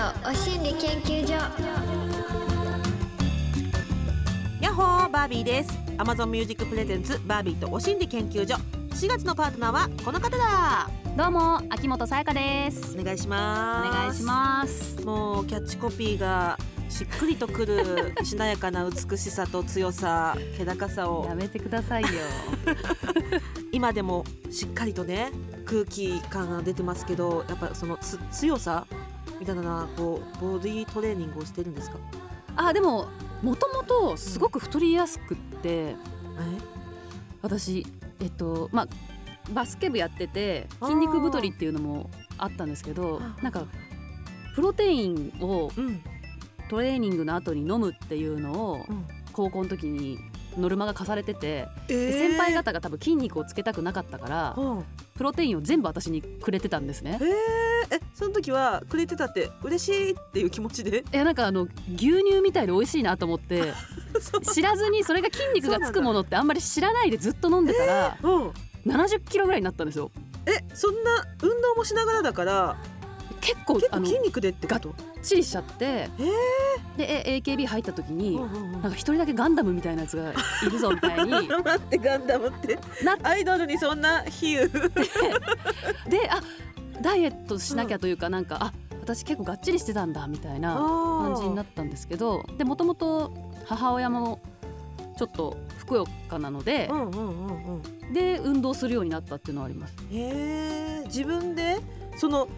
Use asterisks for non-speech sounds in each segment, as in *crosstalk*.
お心理研究所。ヤッホーバービーです。Amazon Music Presents バービーとお心理研究所。4月のパートナーはこの方だ。どうも秋元さやかです。お願いしおます。願いします。もうキャッチコピーがしっくりとくる *laughs* しなやかな美しさと強さ気高さを。やめてくださいよ。*laughs* 今でもしっかりとね空気感が出てますけどやっぱそのつ強さみたいなこうボディトレーニングをしてるんですか？あでももともとすごく太りやすくって私えっとまあバスケ部やってて筋肉太りっていうのもあったんですけどなんかプロテインをトレーニングの後に飲むっていうのをうん。高校の時にノルマが課されててえで先輩方が多分筋肉をつけたくなかったからうん。プロテインを全部私にくれてたんですね。へ。ええその時はくれてたって嬉しいっていう気持ちで？いやなんかあの牛乳みたいで美味しいなと思って *laughs* 知らずにそれが筋肉がつくものってあんまり知らないでずっと飲んでたらうん。70キロぐらいになったんですよ。えそんな運動もしながらだから？結構結構筋肉でってこと？ちりしちゃってえでえ AKB 入った時になんか一人だけガンダムみたいなやつがいるぞみたいに *laughs* 待ってガンダムって。アイドルにそんな比喩。*laughs* てあダイエットしなきゃというかなんかあ私結構がっちりしてたんだみたいな感じになったんですけどでもともと母親もちょっとふくよかなのでうんうんうんうん。で運動するようになったっていうのはあります。へえ自分でその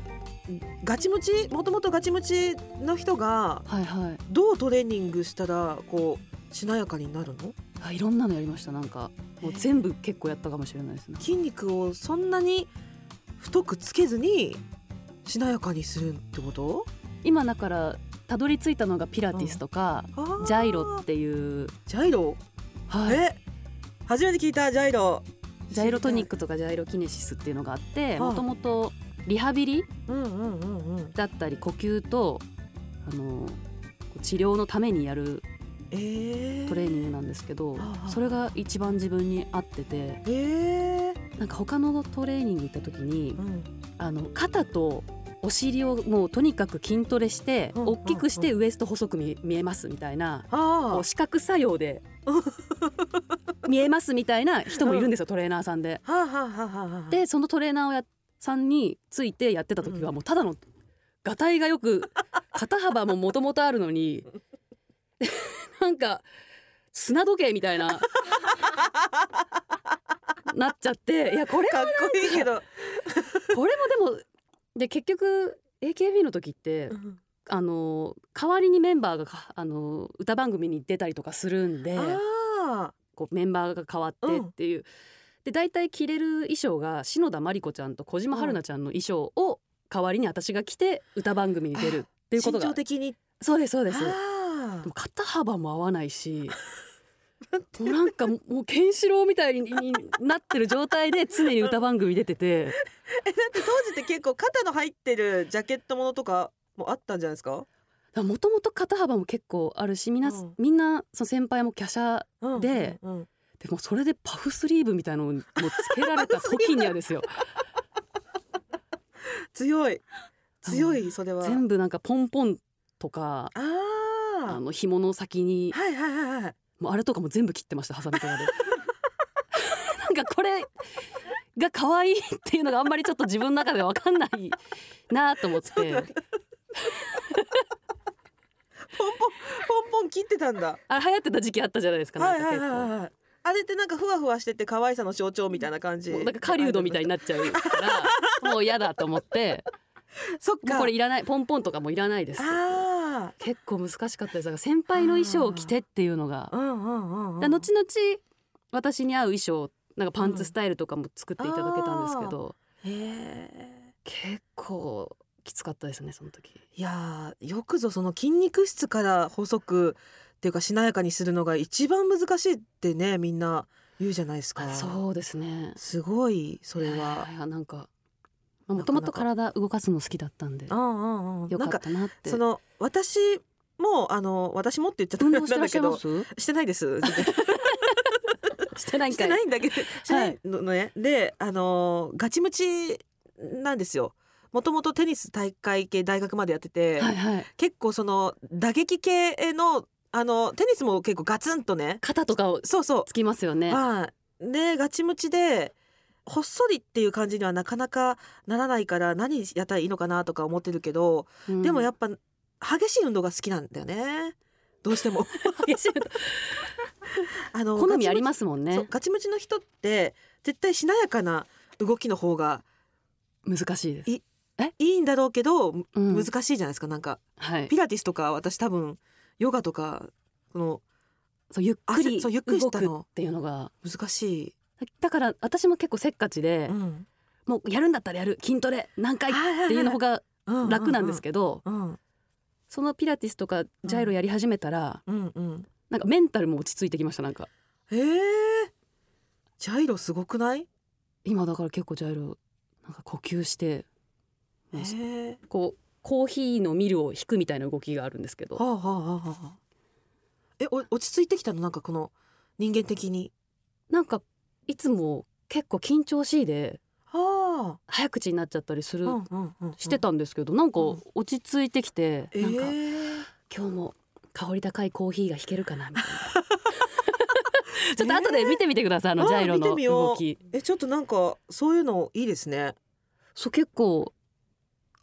ガチムチもともとガチムチの人がはいはい。どうトレーニングしたらこうしなやかになるの？あいろんなのやりました。なんかもう全部結構やったかもしれないですね。筋肉をそんなに太くつけずにしなやかにするってこと？今だからたどり着いたのがピラティスとか、あー。ジャイロっていう、ジャイロ、はい、え初めて聞いたジャイロ。ジャイロトニックとかジャイロキネシスっていうのがあってはい。もともとリハビリ？うんうんうんうん。だったり呼吸とあの治療のためにやるえー、トレーニングなんですけど、それが一番自分に合ってて。えーなんか他のトレーニング行った時にうん、あの肩とお尻をもうとにかく筋トレしてうん大きくしてウエスト細く見見えますみたいな視覚作用で *laughs* 見えますみたいな人もいるんですよトレーナーさんで。でそのトレーナーをやさんについてやってた時はもうただのがたいがよく肩幅ももともとあるのに *laughs* なんか砂時計みたいななっちゃっていやこれかっこいいけど、これもでもで結局 AKB の時ってあの代わりにメンバーがかあの歌番組に出たりとかするんであこうメンバーが変わってっていう、で大体着れる衣装が篠田麻里子ちゃんと小島春菜ちゃんの衣装を代わりに私が着て歌番組に出るっていうこと身長が的に。そうですそうです。であも肩幅も合わないしもうなんかもうケンシロウみたいになってる状態で常に歌番組出てて。*laughs* えだって当時って結構肩の入ってるジャケットものとかもあったんじゃないですか？もともと肩幅も結構あるしみんな、うん。みんなその先輩も華奢うんでうんうん。でもそれでパフスリーブみたいなのをつけられた時にはですよ。*laughs* 強い。強いそれは。全部なんかポンポンとかあの紐の先にはいはいはいはいもうあれとかも全部切ってましたハサミとかで。*laughs* なんかこれが可愛いっていうのがあんまりちょっと自分の中で分かんないなと思って。*laughs* ポンポンポンポン切ってたんだ。あれ流行ってた時期あったじゃないですかはいはいはい構。はい。あれってなんかふわふわしてて可愛さの象徴みたいな感じ。なんか狩人みたいになっちゃうからもう嫌だと思って。*laughs* そっか。これいらないポンポンとかもいらないです。あ結構難しかったです。だから先輩の衣装を着てっていうのが。あうんうんうんうん。で後々私に合う衣装なんかパンツスタイルとかも作っていただけたんですけど、へえ。結構きつかったですねその時。いやーよくぞその筋肉質から細くっていうかしなやかにするのが一番難しいってねみんな言うじゃないですか。そうですね。すごいそれは。いやなんかもともと体動かすの好きだったんでうんうんうんよかったなって。その私もあの私もって言っちゃったんだけどすしてないです。してないんかい。してないんだけどしてないのね、であのーガチムチなんですよ。もともとテニス大会系大学までやってて、はいはい。結構その打撃系のあのテニスも結構ガツンとね。肩とかをそうそう。つきますよね。はい、でガチムチでほっそりっていう感じにはなかなかならないから何やったらいいのかなとか思ってるけど、うん。でもやっぱ激しい運動が好きなんだよね。どうしても。激しいあの好みありすますもんね。ガチムチの人って絶対しなやかな動きの方が難しいです。いいいんだろうけど、うん。難しいじゃないですかなんか。はい。ピラティスとか私多分ヨガとかこのそうゆっくり汗そうゆっくりしたの。動くっていうのが難しだから私も結構せっかちい、で、うん。もうやるんだったらやる筋トレ何回っていうの方が楽なんですけど、そのピラティスとかジャイロやり始めたら、うんうん、なんかメンタルも落ち着いてきましたなんか。へえ。ジャイロすごくない？今だから結構ジャイロなんか呼吸してこうコーヒーのミルを引くみたいな動きがあるんですけど。はあはあはあはあ。えお落ち着いてきたの？なんかこの人間的に。なんかいつも結構緊張しいでは早口になっちゃったりする、してたんですけどなんかうん落ち着いてきて、えなんかー、今日も香り高いコーヒーが引けるかなみたいな。*laughs* *laughs* ちょっと後で見てみてくださいあのあージャイロの動き。えちょっとなんかそういうのいいですね。そう結構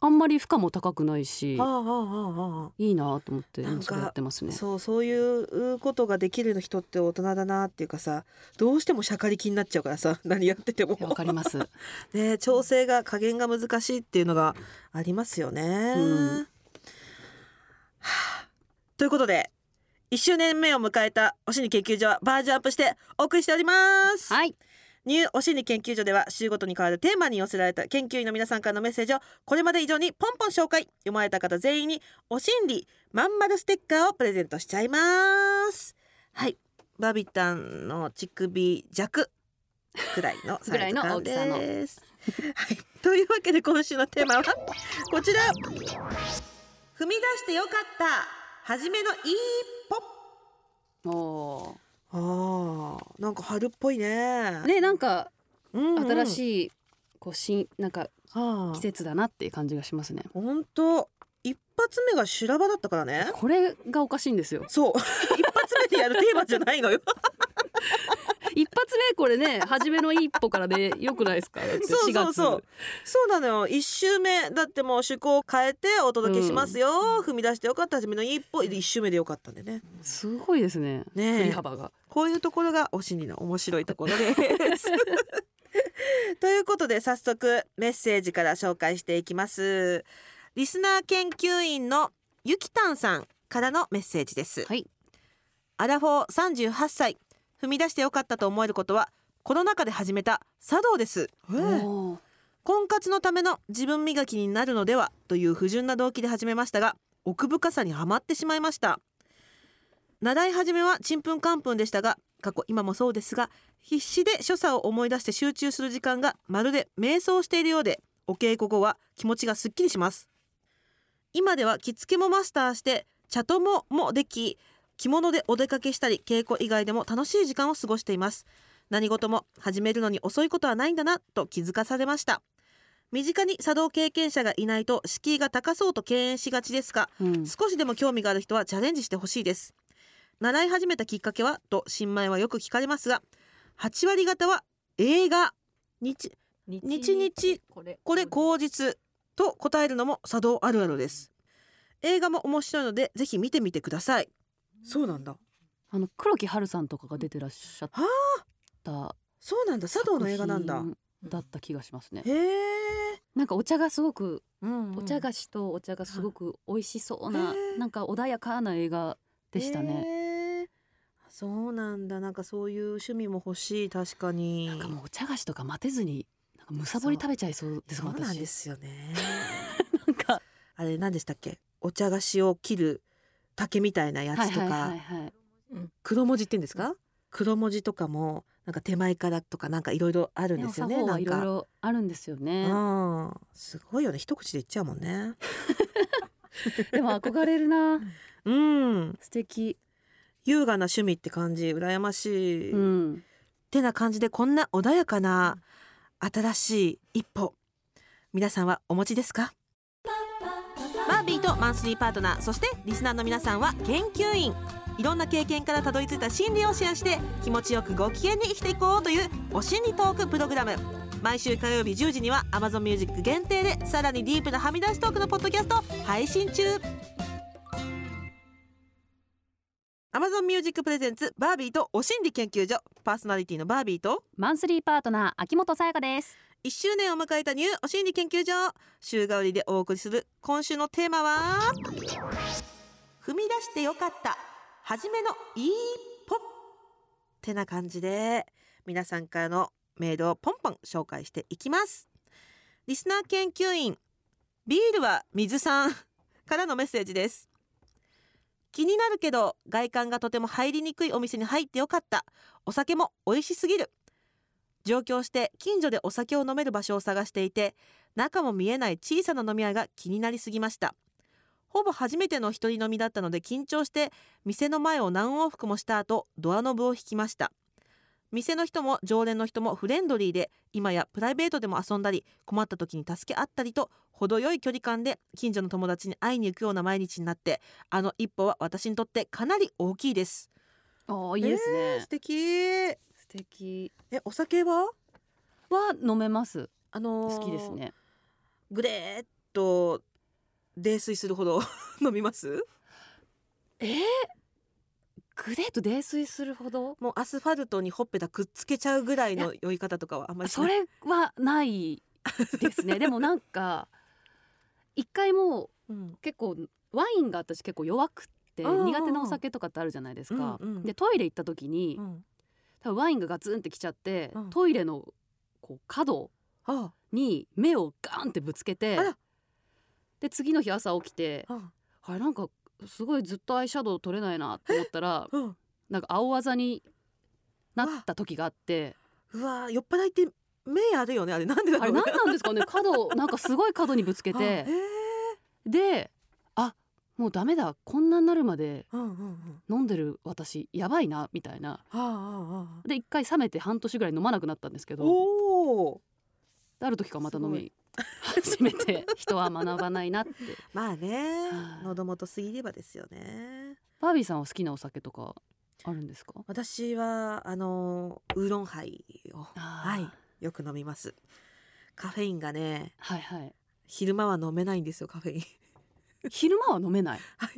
あんまり負荷も高くないしはあはあはあはいいなと思ってなんかやってますね。あそうそういうことができる人って大人だなっていうかさどうしてもしゃかり気になっちゃうからさ *laughs* 何やってても。わかります。*laughs* ね調整が加減が難しいっていうのがありますよね。うん。はあ。ということで1周年目を迎えたお心理研究所はバージョンアップしてお送りしております。はいニューお心理研究所では週ごとに変わるテーマに寄せられた研究員の皆さんからのメッセージをこれまで以上にポンポン紹介。読まれた方全員にお心理まんまるステッカーをプレゼントしちゃいます。はい。バビタンの乳首弱くらいのサイズ感です。ぐらいの大はい、というわけで今週のテーマはこちら。踏み出してよかった。初めの一歩おあーなんか春っぽいね。ーねなんかうんうん。新しいこう新なんかはあ。季節だなっていう感じがしますね。本当。一発目が修羅場だったからね。これがおかしいんですよ。そう。*laughs* 一発目でやるテーマじゃないのよ一発目これね初めの一歩からでよくないですか？*laughs* そう4月そう。そうそうなのよ。一周目だってもう趣向を変えてお届けしますよ、踏み出してよかった初めの一歩。一周目でよかったんでね。すごいですね。ねえ。振り幅が。こういうところがお心理の面白いところで。す。*laughs* ということで早速メッセージから紹介していきます。リスナー研究員のゆきたんさんからのメッセージです。はい。アラフォー38歳踏み出してよかったと思えることはコロナ禍で始めた茶道です。おー婚活のための自分磨きになるのではという不純な動機で始めましたが奥深さにはまってしまいました。習い始めはちんぷんかんぷんでしたが過去今もそうですが必死で所作を思い出して集中する時間がまるで瞑想しているようでお稽古後は気持ちがすっきりします。今では着付けもマスターして茶友もでき着物でお出かけしたり稽古以外でも楽しい時間を過ごしています。何事も始めるのに遅いことはないんだなと気づかされました。身近に茶道経験者がいないと敷居が高そうと敬遠しがちですがうん。少しでも興味がある人はチャレンジしてほしいです。習い始めたきっかけはと新米はよく聞かれますが8割方は映画日日々これ。これ口実と答えるのも茶道あるあるです。映画も面白いのでぜひ見てみてくださいそうなんだ。あの黒木華さんとかが出てらっしゃっはたそうなんだ。茶道の映画なんだ。だった気がしますね。へえ、なんかお茶がすごくうんうん。お茶菓子とお茶がすごく美味しそうななんか穏やかな映画でしたね。そうなんだ。なんかそういう趣味も欲しい確かに。なんかもうお茶菓子とか待てずになんかむさぼり食べちゃいそうですそうなん私ですよね。*laughs* なんか。あれ何でしたっけ？お茶菓子を切る竹みたいなやつとか、黒文字って言うんですか？黒文字とかもなんか手前からとかなんかいろいろあるんですよねなんか。はいろいろあるんですよね。うん。すごいよね。一口で言っちゃうもんね。*laughs* でも憧れるな。*laughs* うん。素敵。優雅な趣味って感じ。羨ましい、っうん。てな感じでこんな穏やかな新しい一歩。皆さんはお持ちですか？バービーとマンスリーパートナーそしてリスナーの皆さんは研究員。いろんな経験からたどり着いた心理をシェアして気持ちよくご機嫌に生きていこうというお心理トークプログラム。毎週火曜日10時には Amazon Music 限定でさらにディープなはみ出しトークのポッドキャスト配信中。Amazon Music プレゼンツバービーとお心理研究所。パーソナリティのバービーとマンスリーパートナー秋元さやかです。1周年を迎えたニューお心理研究所。週替わりでお送りする今週のテーマは？踏み出してよかった。初めの一歩。ってな感じで皆さんからのメールをポンポン紹介していきます。リスナー研究員ビールは水さんからのメッセージです。気になるけど外観がとても入りにくいお店に入ってよかった。お酒も美味しすぎる。上京して近所でお酒を飲める場所を探していて中も見えない小さな飲み屋が気になりすぎました。ほぼ初めての一人飲みだったので緊張して店の前を何往復もした後ドアノブを引きました。店の人も常連の人もフレンドリーで今やプライベートでも遊んだり困った時に助け合ったりと程よい距離感で近所の友達に会いに行くような毎日になってあの一歩は私にとってかなり大きいです。あいいですね、えー素敵素敵。えお酒は？は飲めます。あのー好きですね。グレーっと泥酔するほど *laughs* 飲みます？え？ー、グレート泥酔するほど？もうアスファルトにほっぺたくっつけちゃうぐらいの酔い方とかはあんまりそれはないですね。*laughs* でもなんか一回もううん。結構ワインが私結構弱くって苦手なお酒とかってあるじゃないですか、うんうん。でトイレ行った時に、うんワインがガツンってきちゃって、うん。トイレのこう角あ。に目をガーンってぶつけてで次の日朝起きてああれなんかすごいずっとアイシャドウ取れないなと思ったら *laughs* うん。なんか青あざになった時があって。うわ酔っ払いって目あるよねあれ。なんでだあれろうね。何なんですかね角なんかすごい角にぶつけ *laughs* あてであもうダメだこんなになるまで飲んでる私やばいなみたいな。で一回冷めて半年ぐらい飲まなくなったんですけど。ある時からまた飲み始めて人は学ばないなって。*laughs* まあねはい。喉元過ぎればですよね。バービーさんは好きなお酒とかあるんですか？私はあのウーロンハイをはいよく飲みます。カフェインがねはいはい。昼間は飲めないんですよカフェイン昼間は飲めない。はい。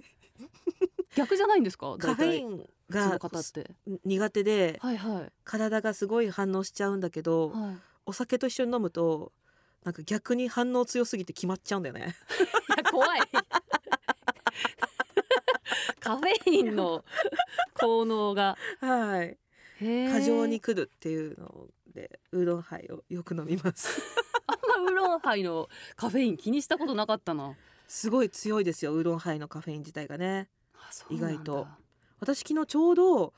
逆じゃないんですか？カフェインが苦手ではいはい。体がすごい反応しちゃうんだけどはい。お酒と一緒に飲むとなんか逆に反応強すぎて決まっちゃうんだよね。いや怖い。*laughs* カフェインの効能が。はい。過剰に来るっていうのでウーロンハイをよく飲みます。*laughs* あんまウーロンハイのカフェイン気にしたことなかったなすごい強いですよウーロンハイのカフェイン自体がね。意外と。私昨日ちょうど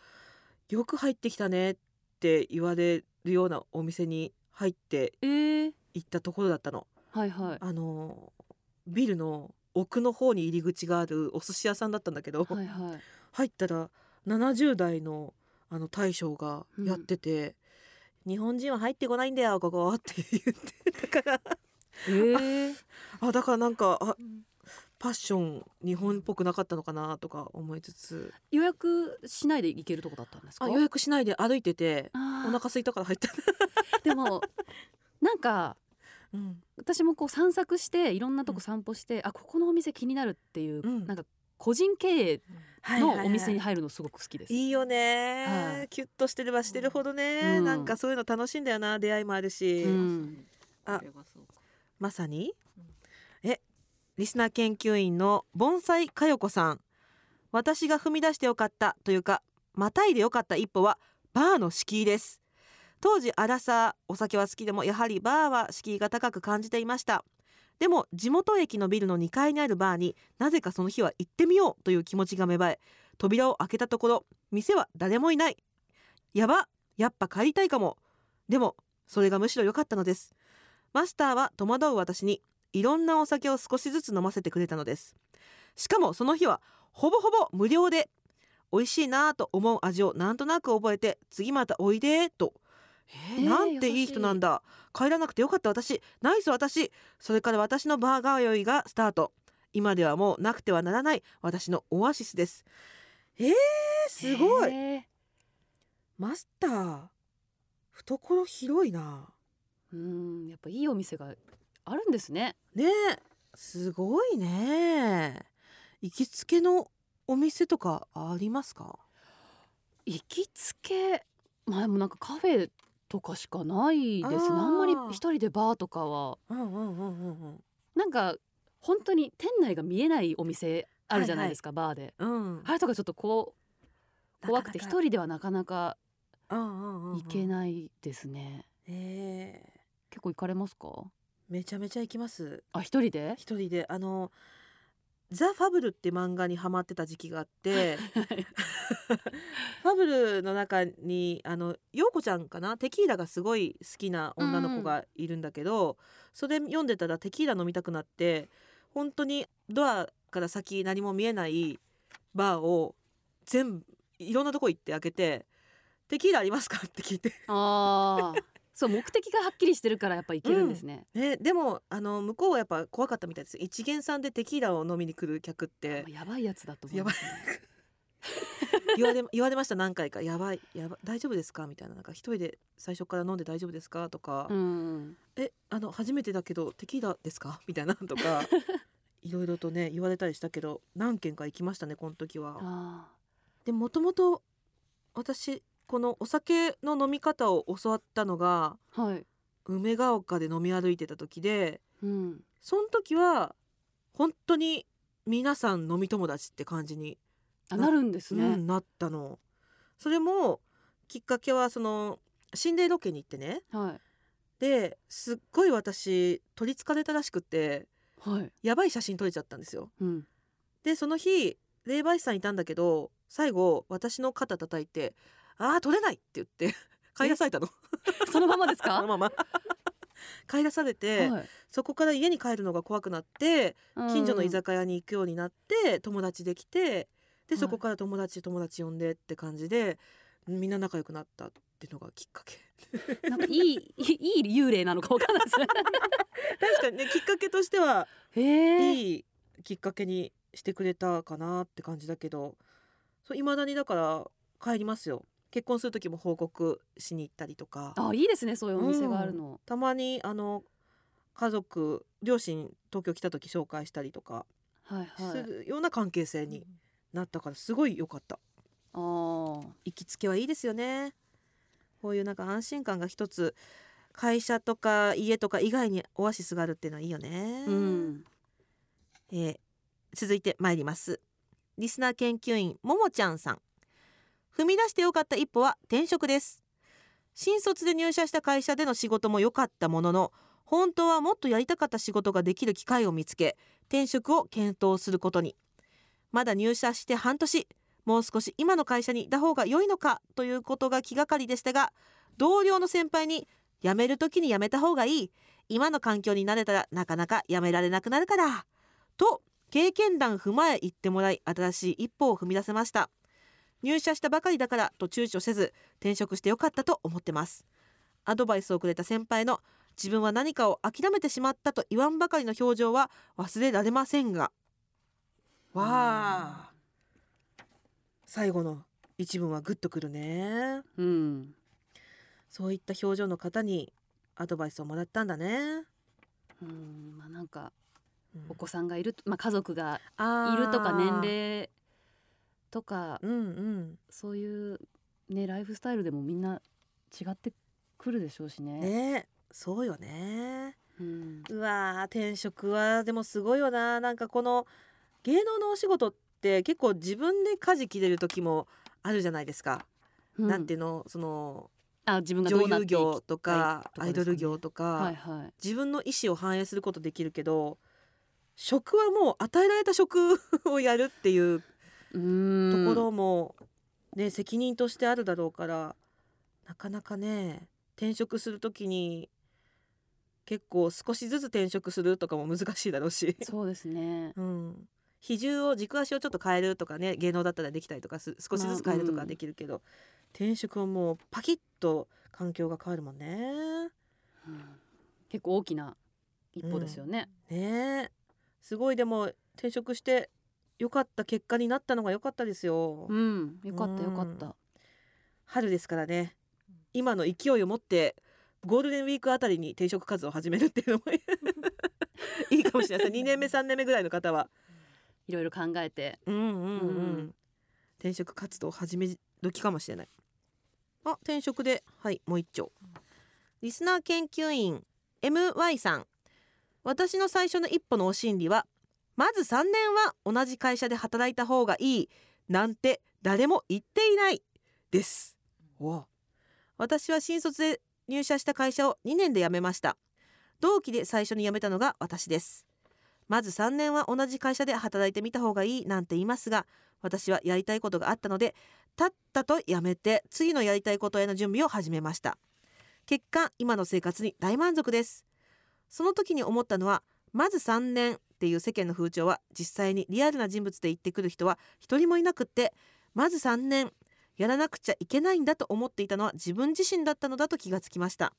よく入ってきたねって言われるようなお店に入ってえー、行ったところだったの。はいはい。あのビルの奥の方に入り口があるお寿司屋さんだったんだけど、はいはい。入ったら70代のあの大将がやってて、日本人は入ってこないんだよここって言ってたからえ。ー、あだからなんかあパッション日本っぽくなかったのかなとか思いつつ。予約しないで行けるとこだったんですか？あ予約しないで歩いててお腹空いたから入った、でもなんかうん、私もこう散策していろんなとこ散歩して、あここのお店気になるっていう、うん。なんか個人経営のお店に入入るのすごく好きです。いいよね、はい。キュッとしてればしてるほどね、うん。なんかそういうの楽しいんだよな出会いもあるし、うん、あまさに、えリスナー研究員の盆栽かよこさん。私が踏み出してよかったというかまたいでよかった一歩はバーの敷居です。当時アラサーお酒は好きでもやはりバーは敷居が高く感じていました。でも地元駅のビルの2階にあるバーになぜかその日は行ってみようという気持ちが芽生え扉を開けたところ店は誰もいない。やばやっぱ帰りたいかも。でもそれがむしろ良かったのです。マスターは戸惑う私にいろんなお酒を少しずつ飲ませてくれたのです。しかもその日はほぼほぼ無料で美味しいなぁと思う味をなんとなく覚えて次またおいでと。えーなんていい人なんだ。帰らなくてよかった私。ナイス私。それから私のバーガー酔いがスタート。今ではもうなくてはならない私のオアシスです。えー、すごい、へー。マスター懐広いなうんやっぱいいお店があるんですね。ねえ。すごいね。行きつけのお店とかありますか？行きつけまあでもなんかカフェとかしかないですね。あんまり一人でバーとかは。うんうんうんうんうん。なんか本当に店内が見えないお店あるじゃないですか、バーで。うん。あれとかちょっとこう怖くて一人ではなかなか人行けないですね、ええ結構行かれますか？めちゃめちゃ行きます。あ一人で？一人で。あのザ・ファブルって漫画にハマってた時期があって *laughs* ファブルの中にあの陽子ちゃんかな？テキーラがすごい好きな女の子がいるんだけど、それ読んでたらテキーラ飲みたくなって本当にドアから先何も見えないバーを全部いろんなとこ行って開けて「テキーラありますか?」って聞いて。ああそう目的がはっきりしてるからやっぱ行けるんですね、ね、でもあの向こうはやっぱ怖かったみたいです。一元さんでテキーラを飲みに来る客って。やばいやつだと思います、ね、*laughs* 言われ言われました何回か「やばいやばい大丈夫ですか?」みたいな。なんか一人で最初から飲んで大丈夫ですか？とか。う、ん。えあの初めてだけどテキーラですか？みたいなとか *laughs* いろいろとね言われたりしたけど何軒か行きましたねこの時は。あでもともと私このお酒の飲み方を教わったのがーはい、梅ヶ丘で飲み歩いてた時でうん、その時は本当に皆さん飲み友達って感じにあなるんですね、うん、なったの。それもきっかけはその心霊ロケに行ってね。はい。ですっごい私取りつかれたらしくってはい、やばい写真撮れちゃったんですよ。うん、でその日霊媒師さんいたんだけど最後私の肩叩いて「あー撮れない!」って言って帰らされたの。*laughs* そのままです *laughs* そのか、ま。ま帰らされて、はい。そこから家に帰るのが怖くなって近所の居酒屋に行くようになって友達できてではい。そこから友達友達呼んでって感じでみんな仲良くなったっていうのがきっかけ。う *laughs* んなんかいいいいいい幽霊なのかわかんないですね。確かにねきっかけとしてはいいきっかけにしてくれたかなって感じだけどそう未だにだから帰りますよ結婚する時も報告しに行ったりとか。あいいですねそういうお店があるの、たまにあの家族両親東京来た時紹介したりとかするような関係性になったからすごい良かった。あー。行きつけはいいですよね。こういうなんか安心感が一つ会社とか家とか以外にオアシスがあるっていうのはいいよね、うん。えー続いて参ります。リスナー研究員ももちゃんさん踏み出してよかった一歩は転職です。新卒で入社した会社での仕事も良かったものの本当はもっとやりたかった仕事ができる機会を見つけ転職を検討することに。まだ入社して半年もう少し今の会社にいた方が良いのかということが気がかりでしたが同僚の先輩に辞める時に辞めた方がいい。今の環境に慣れたらなかなか辞められなくなるから。と経験談踏まえ言ってもらい新しい一歩を踏み出せました。入社したばかりだからと躊躇せず転職してよかったと思ってます。アドバイスをくれた先輩の自分は何かを諦めてしまったと言わんばかりの表情は忘れられませんが。わあ最後の一文はグッとくるね。うん。そういった表情の方にアドバイスをもらったんだね、うん。まあなんかうん。お子さんがいる、まあ、家族がいるとか年齢とかうんうん。そういうねライフスタイルでもみんな違ってくるでしょうしね。ね。そうよね。うん、うわー転職はでもすごいよな。なんかこの芸能のお仕事って結構自分で舵切れる時もあるじゃないですか、うん。なんていうの？そのあ自分がど女優業とかたいアイドル業とか、はいはい。自分の意思を反映することできるけど職はもう与えられた職をやるっていうところも、ね責任としてあるだろうからなかなかね転職する時に結構少しずつ転職するとかも難しいだろうし、そうですね。うん、比重を軸足をちょっと変えるとかね芸能だったらできたりとかす少しずつ変えるとかはできるけど、転職をもうパキッと環境が変わるもんね。うん。結構大きな一歩ですよね、ね。えすごいでも転職して良かった結果になったのが良かったですよ、うん、よかったよかった、春ですからね。今の勢いを持ってゴールデンウィークあたりに転職活動を始めるっていうのも *laughs* いいかもしれない。です2年目3年目ぐらいの方は。いろいろ考えて。うんうんうん、うん。転職活動を始め時かもしれない。あ転職ではいもう一丁。リスナー研究員 MY さん。私の最初の一歩のお心理はまず3年は同じ会社で働いた方がいいなんて誰も言っていないです。お私は新卒で入社した会社を2年で辞めました。同期で最初に辞めたのが私です。まず3年は同じ会社で働いてみた方がいいなんて言いますが私はやりたいことがあったのでたったと辞めて次のやりたいことへの準備を始めました。結果今の生活に大満足です。その時に思ったのはまず3年っていう世間の風潮は実際にリアルな人物で言ってくる人は一人もいなくってまず3年やらなくちゃいけないんだと思っていたのは自分自身だったのだと気がつきました。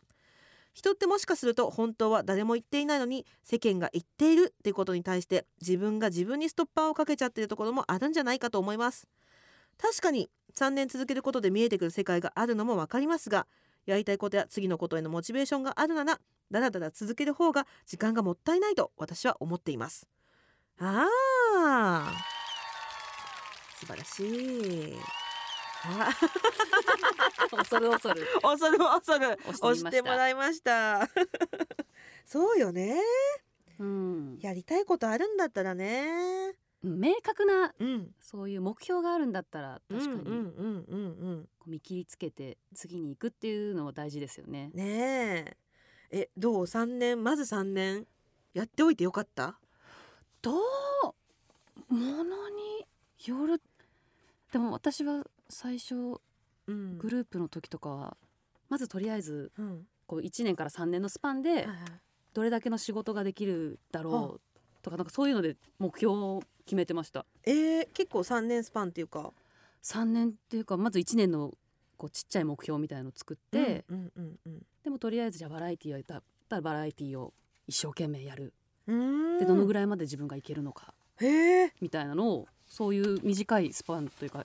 人ってもしかすると本当は誰も言っていないのに世間が言っているっていうことに対して自分が自分にストッパーをかけちゃってるところもあるんじゃないかと思います。確かに3年続けることで見えてくる世界があるのもわかりますがやりたいことや次のことへのモチベーションがあるならだらだら続ける方が時間がもったいないと私は思っています。ああ素晴らしい。あ *laughs* 恐る恐る。恐る恐る。押してもらいました。*laughs* そうよね。うん、やりたいことあるんだったらね明確なうん。そういう目標があるんだったら確かにうんうんうんうんこう見切りつけて次に行くっていうのは大事ですよね。うんねえ。えどう？3年？まず3年？やっておいてよかった？どう？ものによる。でも私は最初うん。グループの時とかはまずとりあえずうん。こう1年から3年のスパンでどれだけの仕事ができるだろうとかなんかそういうので目標を決めてました。えー、結構3年スパンっていうか。3年っていうかまず1年のこうちっちゃい目標みたいのを作って、うんうんうんでもとりあえずじゃあバラエティーやったらバラエティーを一生懸命やる。うん。でどのぐららいまで自分がいけるのかいへえみたいなのをそういう短いスパンというか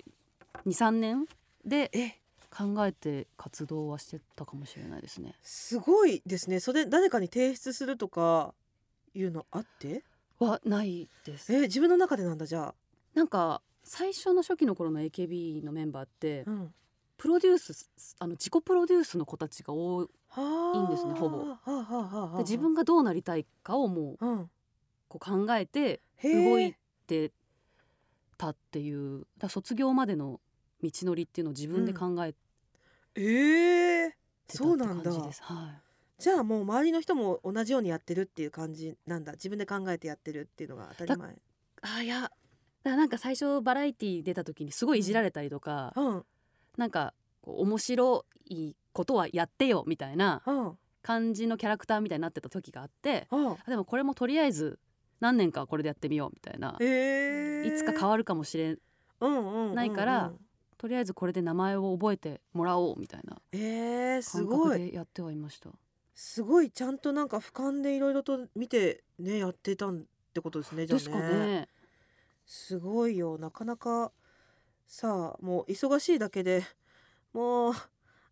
23年でえ。考えて活動はしてたかもしれないですね。すごいですね。それ誰かに提出するとかいうのあって？はないです。えー、自分の中でなんだじゃなんか最初の初期の頃の AKB のメンバーってあ、うん、プロデュースあの自己プロデュースの子たちが多いんですねほぼ。で自分がどうなりたいかをもううん。こう考えて動いてたっていうだ卒業までの道のりっていうのを自分で考えてええたってそうなんだ感じです。はいじゃあもう周りの人も同じようにやってるっていう感じなんだ。自分で考えてやってるっていうのが当たり前。あいやなんか最初バラエティー出た時にすごいいじられたりとか、うん。なんかこう面白いことはやってよみたいなうん。感じのキャラクターみたいになってた時があってうん。あでもこれもとりあえず何年かはこれでやってみようみたいな、へえいつか変わるかもしれんうんうんうんうん。ないからとりあえずこれで名前を覚えてもらおうみたいな感覚でやってはいました。すごいちゃんとなんか俯瞰でいろいろと見てねやってたんってことですねじゃあね。ね。すごいよなかなか。さあもう忙しいだけでもう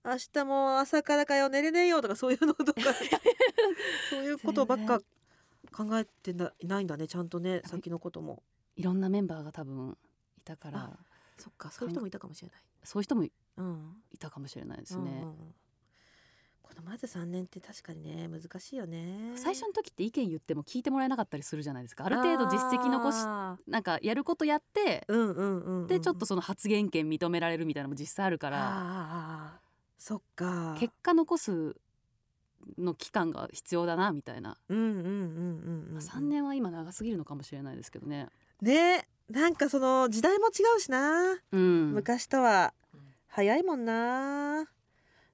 明日も朝からかよ寝れねえよとかそういうのとか。*laughs* そういうことばっか考えてないんだねちゃんとね先のことも。いろんなメンバーが多分いたから。あそっかそういう人もいたかもしれない。そういう人もいうん。たかもしれないですね。うんうんうんこのまず3年って確かにね難しいよね。最初の時って意見言っても聞いてもらえなかったりするじゃないですか。ある程度実績残しあなんかやることやってーうんうんうんうん。でちょっとその発言権認められるみたいなのも実際あるから。そっか。結果残すの期間が必要だなみたいな、うんうんうんうんうん3年は今長すぎるのかもしれないですけどね。ねなんかその時代も違うしな、うん、昔とは早いもんな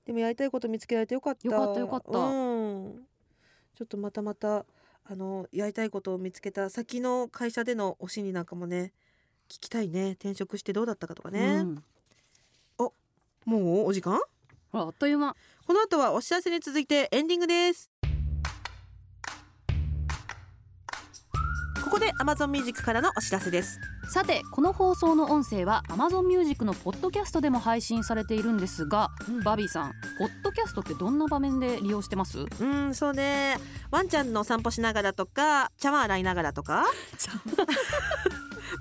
でもやりたいこと見つけられてよかった。よかったよかった。うん、ちょっとまたまたあのやりたいことを見つけた先の会社でのお心理なんかもね聞きたいね。転職してどうだったかとかね、うん。もう？お時間？あっという間。この後はお知らせに続いてエンディングですここで Amazon Music からのお知らせです。さてこの放送の音声は Amazon Music のポッドキャストでも配信されているんですが、うん。バービーさんポッドキャストってどんな場面で利用してます？うんそうね。ワンちゃんの散歩しながらとか茶碗洗いながらとか？*laughs*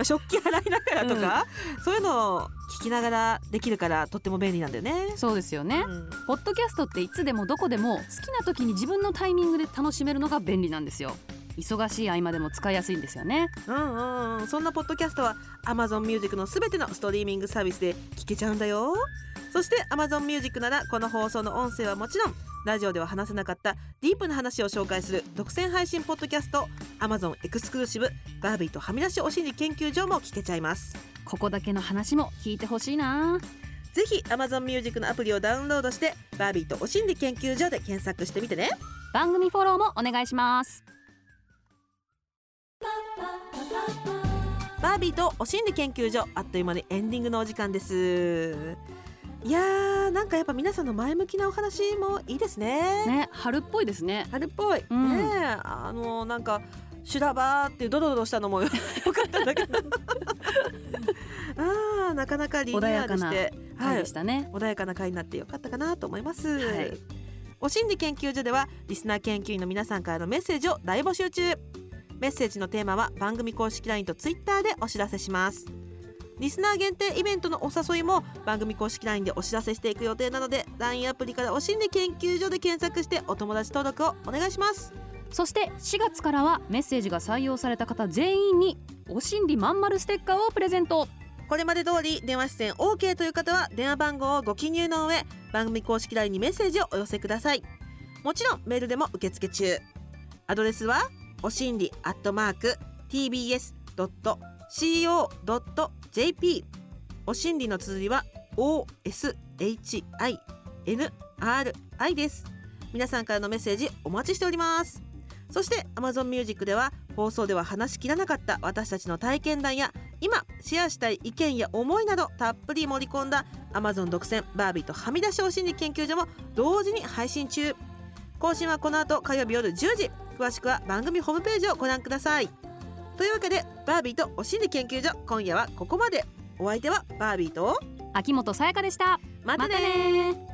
食器洗いながらとか、そういうのを聞きながらできるからとっても便利なんだよね。そうですよね、うん。ポッドキャストっていつでもどこでも好きな時に自分のタイミングで楽しめるのが便利なんですよ忙しい合間でも使いやすいんですよね。うんうん。うんそんなポッドキャストは Amazon Music のすべてのストリーミングサービスで聞けちゃうんだよ。そして Amazon Music ならこの放送の音声はもちろんラジオでは話せなかったディープな話を紹介する独占配信ポッドキャスト Amazon エクスクルーシブバービーとはみ出しお心理研究所も聞けちゃいます。ここだけの話も聞いてほしいな。ぜひ Amazon Music のアプリをダウンロードしてバービーとお心理研究所で検索してみてね。番組フォローもお願いしますバービーとお心理研究所あっという間にエンディングのお時間です。いやーなんかやっぱ皆さんの前向きなお話もいいですね。ね春っぽいですね。春っぽい、うん。ねえあのなんか修羅場っていうドロドロしたのも *laughs* よかったんだけど。*laughs* あーなかなかリニアルして。回でしたね、穏やかな回になってよかったかなと思います、はい。お心理研究所ではリスナー研究員の皆さんからのメッセージを大募集中メッセージのテーマは番組公式 LINE と Twitter でお知らせします。リスナー限定イベントのお誘いも番組公式 LINE でお知らせしていく予定なので LINE アプリからお心理研究所で検索してお友達登録をお願いします。そして4月からはメッセージが採用された方全員にお心理まんまるステッカーをプレゼント。これまで通り電話出演 OK という方は電話番号をご記入の上番組公式 LINE にメッセージをお寄せください。もちろんメールでも受付中。アドレスは？おしんりアットマーク tbs.co.jp おしんりの綴りは OSHINRI です。皆さんからのメッセージお待ちしております。そして Amazon Music では放送では話しきらなかった私たちの体験談や今シェアしたい意見や思いなどたっぷり盛り込んだ Amazon 独占バービーとはみ出しお心理研究所も同時に配信中。更新はこの後火曜日夜10時。詳しくは番組ホームページをご覧ください。というわけでバービーとお心理研究所今夜はここまで。お相手はバービーと秋元さやかでした。またねまたね